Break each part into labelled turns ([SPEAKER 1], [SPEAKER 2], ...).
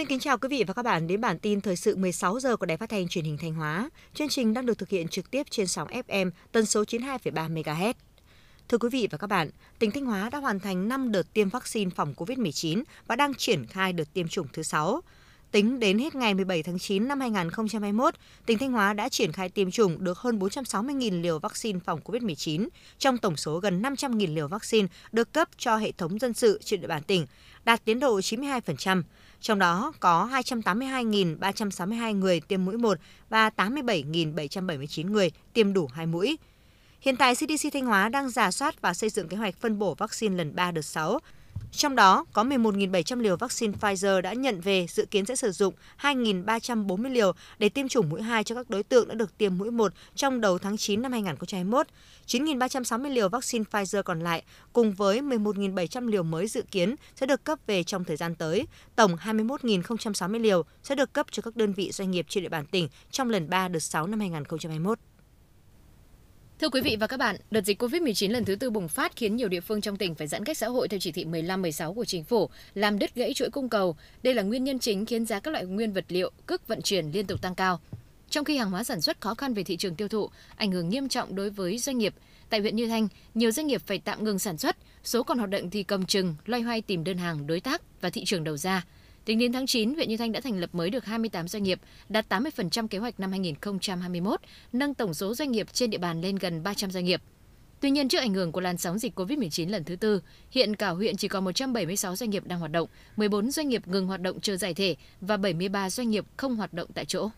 [SPEAKER 1] Xin kính chào quý vị và các bạn đến bản tin thời sự 16 giờ của Đài Phát thanh Truyền hình Thanh Hóa. Chương trình đang được thực hiện trực tiếp trên sóng FM tần số 92,3 MHz. Thưa quý vị và các bạn, tỉnh Thanh Hóa đã hoàn thành 5 đợt tiêm vaccine phòng COVID-19 và đang triển khai đợt tiêm chủng thứ 6. Tính đến hết ngày 17 tháng 9 năm 2021, tỉnh Thanh Hóa đã triển khai tiêm chủng được hơn 460.000 liều vaccine phòng COVID-19, trong tổng số gần 500.000 liều vaccine được cấp cho hệ thống dân sự trên địa bàn tỉnh, đạt tiến độ 92%. Trong đó có 282.362 người tiêm mũi 1 và 87.779 người tiêm đủ 2 mũi. Hiện tại CDC Thanh Hóa đang giả soát và xây dựng kế hoạch phân bổ vaccine lần 3 đợt 6 trong đó, có 11.700 liều vaccine Pfizer đã nhận về, dự kiến sẽ sử dụng 2.340 liều để tiêm chủng mũi 2 cho các đối tượng đã được tiêm mũi 1 trong đầu tháng 9 năm 2021. 9.360 liều vaccine Pfizer còn lại cùng với 11.700 liều mới dự kiến sẽ được cấp về trong thời gian tới. Tổng 21.060 liều sẽ được cấp cho các đơn vị doanh nghiệp trên địa bàn tỉnh trong lần 3 đợt 6 năm 2021.
[SPEAKER 2] Thưa quý vị và các bạn, đợt dịch COVID-19 lần thứ tư bùng phát khiến nhiều địa phương trong tỉnh phải giãn cách xã hội theo chỉ thị 15-16 của chính phủ, làm đứt gãy chuỗi cung cầu. Đây là nguyên nhân chính khiến giá các loại nguyên vật liệu, cước vận chuyển liên tục tăng cao. Trong khi hàng hóa sản xuất khó khăn về thị trường tiêu thụ, ảnh hưởng nghiêm trọng đối với doanh nghiệp. Tại huyện Như Thanh, nhiều doanh nghiệp phải tạm ngừng sản xuất, số còn hoạt động thì cầm chừng, loay hoay tìm đơn hàng đối tác và thị trường đầu ra. Tính đến tháng 9, huyện Như Thanh đã thành lập mới được 28 doanh nghiệp, đạt 80% kế hoạch năm 2021, nâng tổng số doanh nghiệp trên địa bàn lên gần 300 doanh nghiệp. Tuy nhiên, trước ảnh hưởng của làn sóng dịch COVID-19 lần thứ tư, hiện cả huyện chỉ còn 176 doanh nghiệp đang hoạt động, 14 doanh nghiệp ngừng hoạt động chờ giải thể và 73 doanh nghiệp không hoạt động tại chỗ.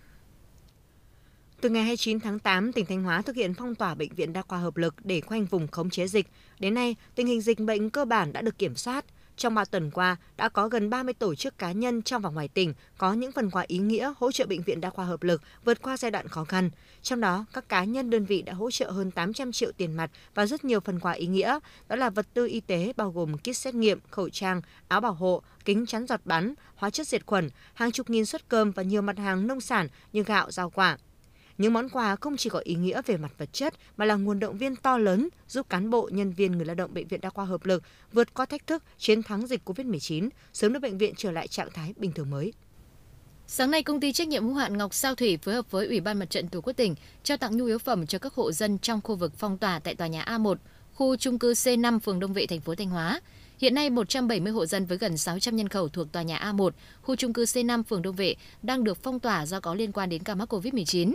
[SPEAKER 1] Từ ngày 29 tháng 8, tỉnh Thanh Hóa thực hiện phong tỏa bệnh viện đa khoa hợp lực để khoanh vùng khống chế dịch. Đến nay, tình hình dịch bệnh cơ bản đã được kiểm soát. Trong 3 tuần qua, đã có gần 30 tổ chức cá nhân trong và ngoài tỉnh có những phần quà ý nghĩa hỗ trợ Bệnh viện Đa khoa Hợp lực vượt qua giai đoạn khó khăn. Trong đó, các cá nhân đơn vị đã hỗ trợ hơn 800 triệu tiền mặt và rất nhiều phần quà ý nghĩa, đó là vật tư y tế bao gồm kit xét nghiệm, khẩu trang, áo bảo hộ, kính chắn giọt bắn, hóa chất diệt khuẩn, hàng chục nghìn suất cơm và nhiều mặt hàng nông sản như gạo, rau quả. Những món quà không chỉ có ý nghĩa về mặt vật chất mà là nguồn động viên to lớn giúp cán bộ, nhân viên, người lao động bệnh viện đa khoa hợp lực vượt qua thách thức, chiến thắng dịch COVID-19, sớm đưa bệnh viện trở lại trạng thái bình thường mới.
[SPEAKER 2] Sáng nay, công ty trách nhiệm hữu hạn Ngọc Sao Thủy phối hợp với Ủy ban Mặt trận Tổ quốc tỉnh trao tặng nhu yếu phẩm cho các hộ dân trong khu vực phong tỏa tại tòa nhà A1, khu trung cư C5 phường Đông Vệ thành phố Thanh Hóa. Hiện nay 170 hộ dân với gần 600 nhân khẩu thuộc tòa nhà A1, khu trung cư C5 phường Đông Vệ đang được phong tỏa do có liên quan đến ca mắc COVID-19.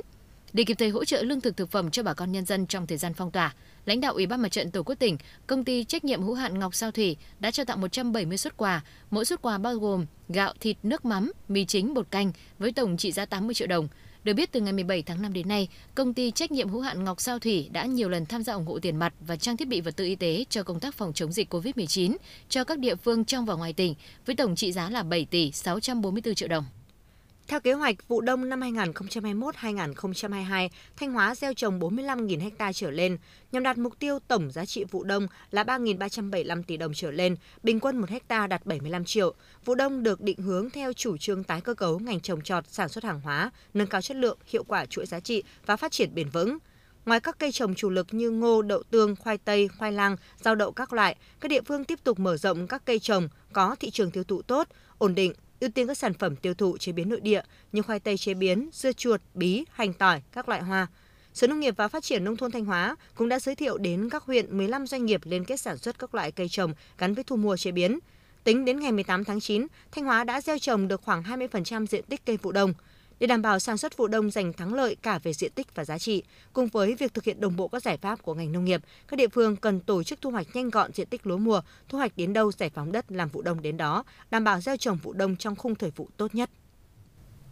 [SPEAKER 2] Để kịp thời hỗ trợ lương thực thực phẩm cho bà con nhân dân trong thời gian phong tỏa, lãnh đạo Ủy ban Mặt trận Tổ quốc tỉnh, công ty trách nhiệm hữu hạn Ngọc Sao Thủy đã trao tặng 170 xuất quà, mỗi xuất quà bao gồm gạo, thịt, nước mắm, mì chính, bột canh với tổng trị giá 80 triệu đồng. Được biết từ ngày 17 tháng 5 đến nay, công ty trách nhiệm hữu hạn Ngọc Sao Thủy đã nhiều lần tham gia ủng hộ tiền mặt và trang thiết bị vật tư y tế cho công tác phòng chống dịch COVID-19 cho các địa phương trong và ngoài tỉnh với tổng trị giá là 7 tỷ 644 triệu đồng.
[SPEAKER 1] Theo kế hoạch, vụ đông năm 2021-2022, Thanh Hóa gieo trồng 45.000 ha trở lên, nhằm đạt mục tiêu tổng giá trị vụ đông là 3.375 tỷ đồng trở lên, bình quân 1 ha đạt 75 triệu. Vụ đông được định hướng theo chủ trương tái cơ cấu ngành trồng trọt, sản xuất hàng hóa, nâng cao chất lượng, hiệu quả chuỗi giá trị và phát triển bền vững. Ngoài các cây trồng chủ lực như ngô, đậu tương, khoai tây, khoai lang, rau đậu các loại, các địa phương tiếp tục mở rộng các cây trồng có thị trường tiêu thụ tốt, ổn định, ưu tiên các sản phẩm tiêu thụ chế biến nội địa như khoai tây chế biến, dưa chuột, bí, hành tỏi, các loại hoa. Sở Nông nghiệp và Phát triển Nông thôn Thanh Hóa cũng đã giới thiệu đến các huyện 15 doanh nghiệp liên kết sản xuất các loại cây trồng gắn với thu mua chế biến. Tính đến ngày 18 tháng 9, Thanh Hóa đã gieo trồng được khoảng 20% diện tích cây vụ đông. Để đảm bảo sản xuất vụ đông giành thắng lợi cả về diện tích và giá trị, cùng với việc thực hiện đồng bộ các giải pháp của ngành nông nghiệp, các địa phương cần tổ chức thu hoạch nhanh gọn diện tích lúa mùa, thu hoạch đến đâu giải phóng đất làm vụ đông đến đó, đảm bảo gieo trồng vụ đông trong khung thời vụ tốt nhất.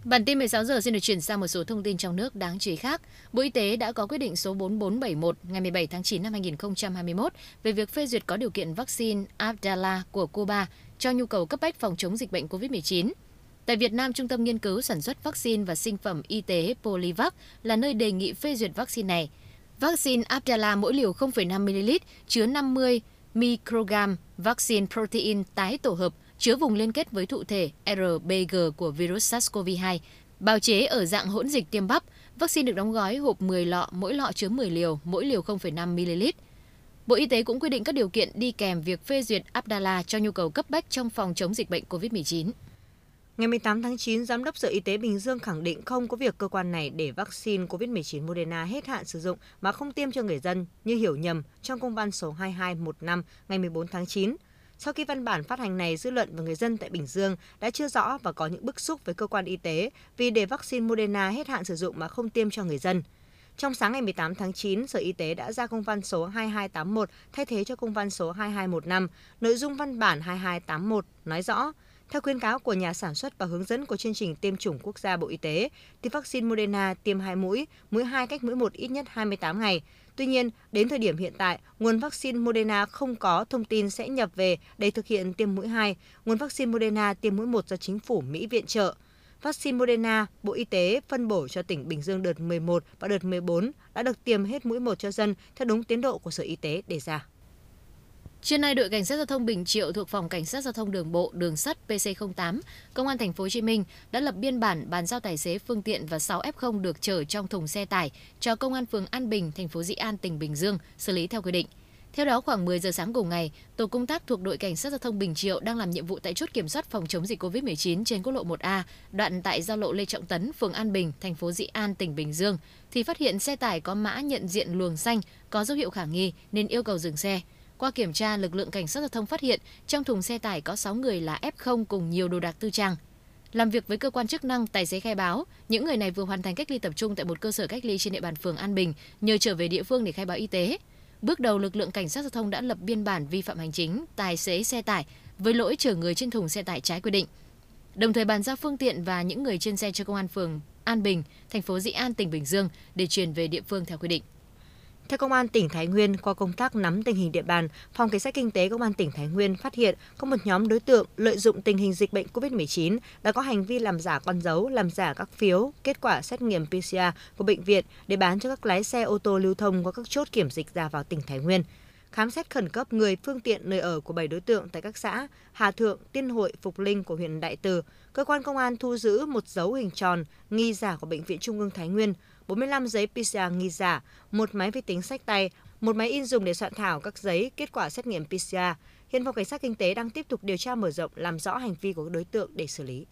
[SPEAKER 2] Bản tin 16 giờ xin được chuyển sang một số thông tin trong nước đáng chú ý khác. Bộ Y tế đã có quyết định số 4471 ngày 17 tháng 9 năm 2021 về việc phê duyệt có điều kiện vaccine Abdala của Cuba cho nhu cầu cấp bách phòng chống dịch bệnh COVID-19. Tại Việt Nam, Trung tâm Nghiên cứu Sản xuất Vaccine và Sinh phẩm Y tế Polivac là nơi đề nghị phê duyệt vaccine này. Vaccine Abdala mỗi liều 0,5ml chứa 50 microgram vaccine protein tái tổ hợp chứa vùng liên kết với thụ thể RBG của virus SARS-CoV-2, bào chế ở dạng hỗn dịch tiêm bắp. Vaccine được đóng gói hộp 10 lọ, mỗi lọ chứa 10 liều, mỗi liều 0,5ml. Bộ Y tế cũng quy định các điều kiện đi kèm việc phê duyệt Abdala cho nhu cầu cấp bách trong phòng chống dịch bệnh COVID-19.
[SPEAKER 1] Ngày 18 tháng 9, Giám đốc Sở Y tế Bình Dương khẳng định không có việc cơ quan này để vaccine COVID-19 Moderna hết hạn sử dụng mà không tiêm cho người dân như hiểu nhầm trong công văn số 2215 ngày 14 tháng 9. Sau khi văn bản phát hành này, dư luận và người dân tại Bình Dương đã chưa rõ và có những bức xúc với cơ quan y tế vì để vaccine Moderna hết hạn sử dụng mà không tiêm cho người dân. Trong sáng ngày 18 tháng 9, Sở Y tế đã ra công văn số 2281 thay thế cho công văn số 2215. Nội dung văn bản 2281 nói rõ, theo khuyến cáo của nhà sản xuất và hướng dẫn của chương trình tiêm chủng quốc gia Bộ Y tế, tiêm vaccine Moderna tiêm 2 mũi, mũi 2 cách mũi 1 ít nhất 28 ngày. Tuy nhiên, đến thời điểm hiện tại, nguồn vaccine Moderna không có thông tin sẽ nhập về để thực hiện tiêm mũi 2. Nguồn vaccine Moderna tiêm mũi 1 do chính phủ Mỹ viện trợ. Vaccine Moderna, Bộ Y tế phân bổ cho tỉnh Bình Dương đợt 11 và đợt 14 đã được tiêm hết mũi 1 cho dân theo đúng tiến độ của Sở Y tế đề ra.
[SPEAKER 2] Trưa nay, đội cảnh sát giao thông Bình Triệu thuộc phòng cảnh sát giao thông đường bộ, đường sắt PC08, công an thành phố Hồ Chí Minh đã lập biên bản bàn giao tài xế phương tiện và 6 F0 được chở trong thùng xe tải cho công an phường An Bình, thành phố Dĩ An, tỉnh Bình Dương xử lý theo quy định. Theo đó, khoảng 10 giờ sáng cùng ngày, tổ công tác thuộc đội cảnh sát giao thông Bình Triệu đang làm nhiệm vụ tại chốt kiểm soát phòng chống dịch COVID-19 trên quốc lộ 1A, đoạn tại giao lộ Lê Trọng Tấn, phường An Bình, thành phố Dĩ An, tỉnh Bình Dương, thì phát hiện xe tải có mã nhận diện luồng xanh có dấu hiệu khả nghi nên yêu cầu dừng xe. Qua kiểm tra, lực lượng cảnh sát giao thông phát hiện trong thùng xe tải có 6 người là F0 cùng nhiều đồ đạc tư trang. Làm việc với cơ quan chức năng, tài xế khai báo, những người này vừa hoàn thành cách ly tập trung tại một cơ sở cách ly trên địa bàn phường An Bình, nhờ trở về địa phương để khai báo y tế. Bước đầu, lực lượng cảnh sát giao thông đã lập biên bản vi phạm hành chính tài xế xe tải với lỗi chở người trên thùng xe tải trái quy định. Đồng thời bàn giao phương tiện và những người trên xe cho công an phường An Bình, thành phố Dĩ An, tỉnh Bình Dương để chuyển về địa phương theo quy định.
[SPEAKER 1] Theo Công an tỉnh Thái Nguyên, qua công tác nắm tình hình địa bàn, Phòng Cảnh sát Kinh tế Công an tỉnh Thái Nguyên phát hiện có một nhóm đối tượng lợi dụng tình hình dịch bệnh COVID-19 đã có hành vi làm giả con dấu, làm giả các phiếu, kết quả xét nghiệm PCR của bệnh viện để bán cho các lái xe ô tô lưu thông qua các chốt kiểm dịch ra vào tỉnh Thái Nguyên. Khám xét khẩn cấp người phương tiện nơi ở của 7 đối tượng tại các xã Hà Thượng, Tiên Hội, Phục Linh của huyện Đại Từ, cơ quan công an thu giữ một dấu hình tròn nghi giả của Bệnh viện Trung ương Thái Nguyên, 45 giấy PCR nghi giả, một máy vi tính sách tay, một máy in dùng để soạn thảo các giấy kết quả xét nghiệm PCR. Hiện phòng cảnh sát kinh tế đang tiếp tục điều tra mở rộng làm rõ hành vi của các đối tượng để xử lý.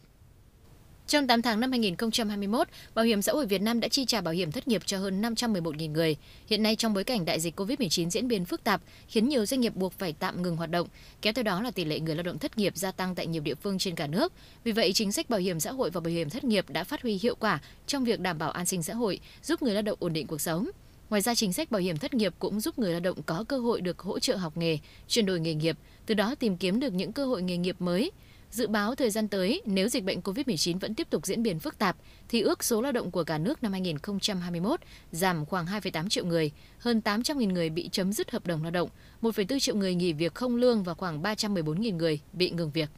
[SPEAKER 2] Trong 8 tháng năm 2021, Bảo hiểm xã hội Việt Nam đã chi trả bảo hiểm thất nghiệp cho hơn 511.000 người. Hiện nay trong bối cảnh đại dịch COVID-19 diễn biến phức tạp, khiến nhiều doanh nghiệp buộc phải tạm ngừng hoạt động, kéo theo đó là tỷ lệ người lao động thất nghiệp gia tăng tại nhiều địa phương trên cả nước. Vì vậy, chính sách bảo hiểm xã hội và bảo hiểm thất nghiệp đã phát huy hiệu quả trong việc đảm bảo an sinh xã hội, giúp người lao động ổn định cuộc sống. Ngoài ra, chính sách bảo hiểm thất nghiệp cũng giúp người lao động có cơ hội được hỗ trợ học nghề, chuyển đổi nghề nghiệp, từ đó tìm kiếm được những cơ hội nghề nghiệp mới, Dự báo thời gian tới, nếu dịch bệnh COVID-19 vẫn tiếp tục diễn biến phức tạp, thì ước số lao động của cả nước năm 2021 giảm khoảng 2,8 triệu người, hơn 800.000 người bị chấm dứt hợp đồng lao động, 1,4 triệu người nghỉ việc không lương và khoảng 314.000 người bị ngừng việc.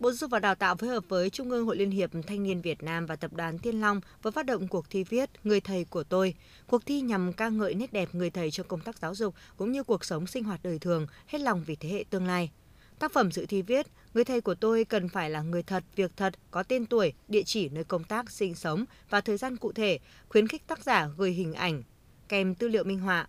[SPEAKER 1] Bộ Giáo dục và Đào tạo phối hợp với Trung ương Hội Liên hiệp Thanh niên Việt Nam và Tập đoàn Thiên Long vừa phát động cuộc thi viết Người thầy của tôi. Cuộc thi nhằm ca ngợi nét đẹp người thầy trong công tác giáo dục cũng như cuộc sống sinh hoạt đời thường, hết lòng vì thế hệ tương lai. Tác phẩm dự thi viết, người thầy của tôi cần phải là người thật, việc thật, có tên tuổi, địa chỉ nơi công tác, sinh sống và thời gian cụ thể, khuyến khích tác giả gửi hình ảnh, kèm tư liệu minh họa.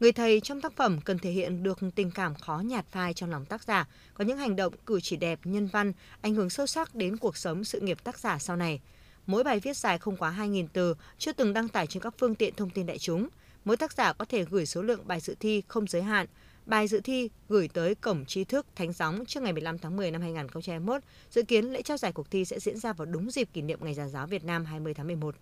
[SPEAKER 1] Người thầy trong tác phẩm cần thể hiện được tình cảm khó nhạt phai trong lòng tác giả, có những hành động cử chỉ đẹp, nhân văn, ảnh hưởng sâu sắc đến cuộc sống sự nghiệp tác giả sau này. Mỗi bài viết dài không quá 2.000 từ, chưa từng đăng tải trên các phương tiện thông tin đại chúng. Mỗi tác giả có thể gửi số lượng bài dự thi không giới hạn, Bài dự thi gửi tới Cổng Trí thức Thánh Gióng trước ngày 15 tháng 10 năm 2021. Dự kiến lễ trao giải cuộc thi sẽ diễn ra vào đúng dịp kỷ niệm Ngày Giàn giáo Việt Nam 20 tháng 11.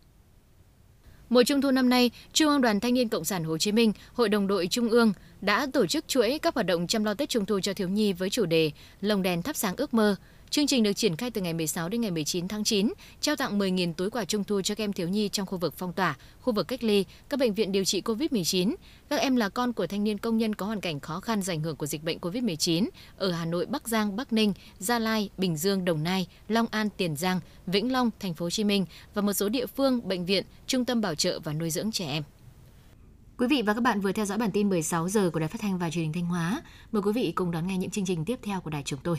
[SPEAKER 2] Mùa Trung thu năm nay, Trung ương Đoàn Thanh niên Cộng sản Hồ Chí Minh, Hội đồng đội Trung ương đã tổ chức chuỗi các hoạt động chăm lo Tết Trung thu cho thiếu nhi với chủ đề Lồng đèn thắp sáng ước mơ, Chương trình được triển khai từ ngày 16 đến ngày 19 tháng 9, trao tặng 10.000 túi quà trung thu cho các em thiếu nhi trong khu vực phong tỏa, khu vực cách ly, các bệnh viện điều trị COVID-19. Các em là con của thanh niên công nhân có hoàn cảnh khó khăn do ảnh hưởng của dịch bệnh COVID-19 ở Hà Nội, Bắc Giang, Bắc Ninh, Gia Lai, Bình Dương, Đồng Nai, Long An, Tiền Giang, Vĩnh Long, Thành phố Hồ Chí Minh và một số địa phương, bệnh viện, trung tâm bảo trợ và nuôi dưỡng trẻ em. Quý vị và các bạn vừa theo dõi bản tin 16 giờ của Đài Phát thanh và Truyền hình Thanh Hóa. Mời quý vị cùng đón nghe những chương trình tiếp theo của đài chúng tôi.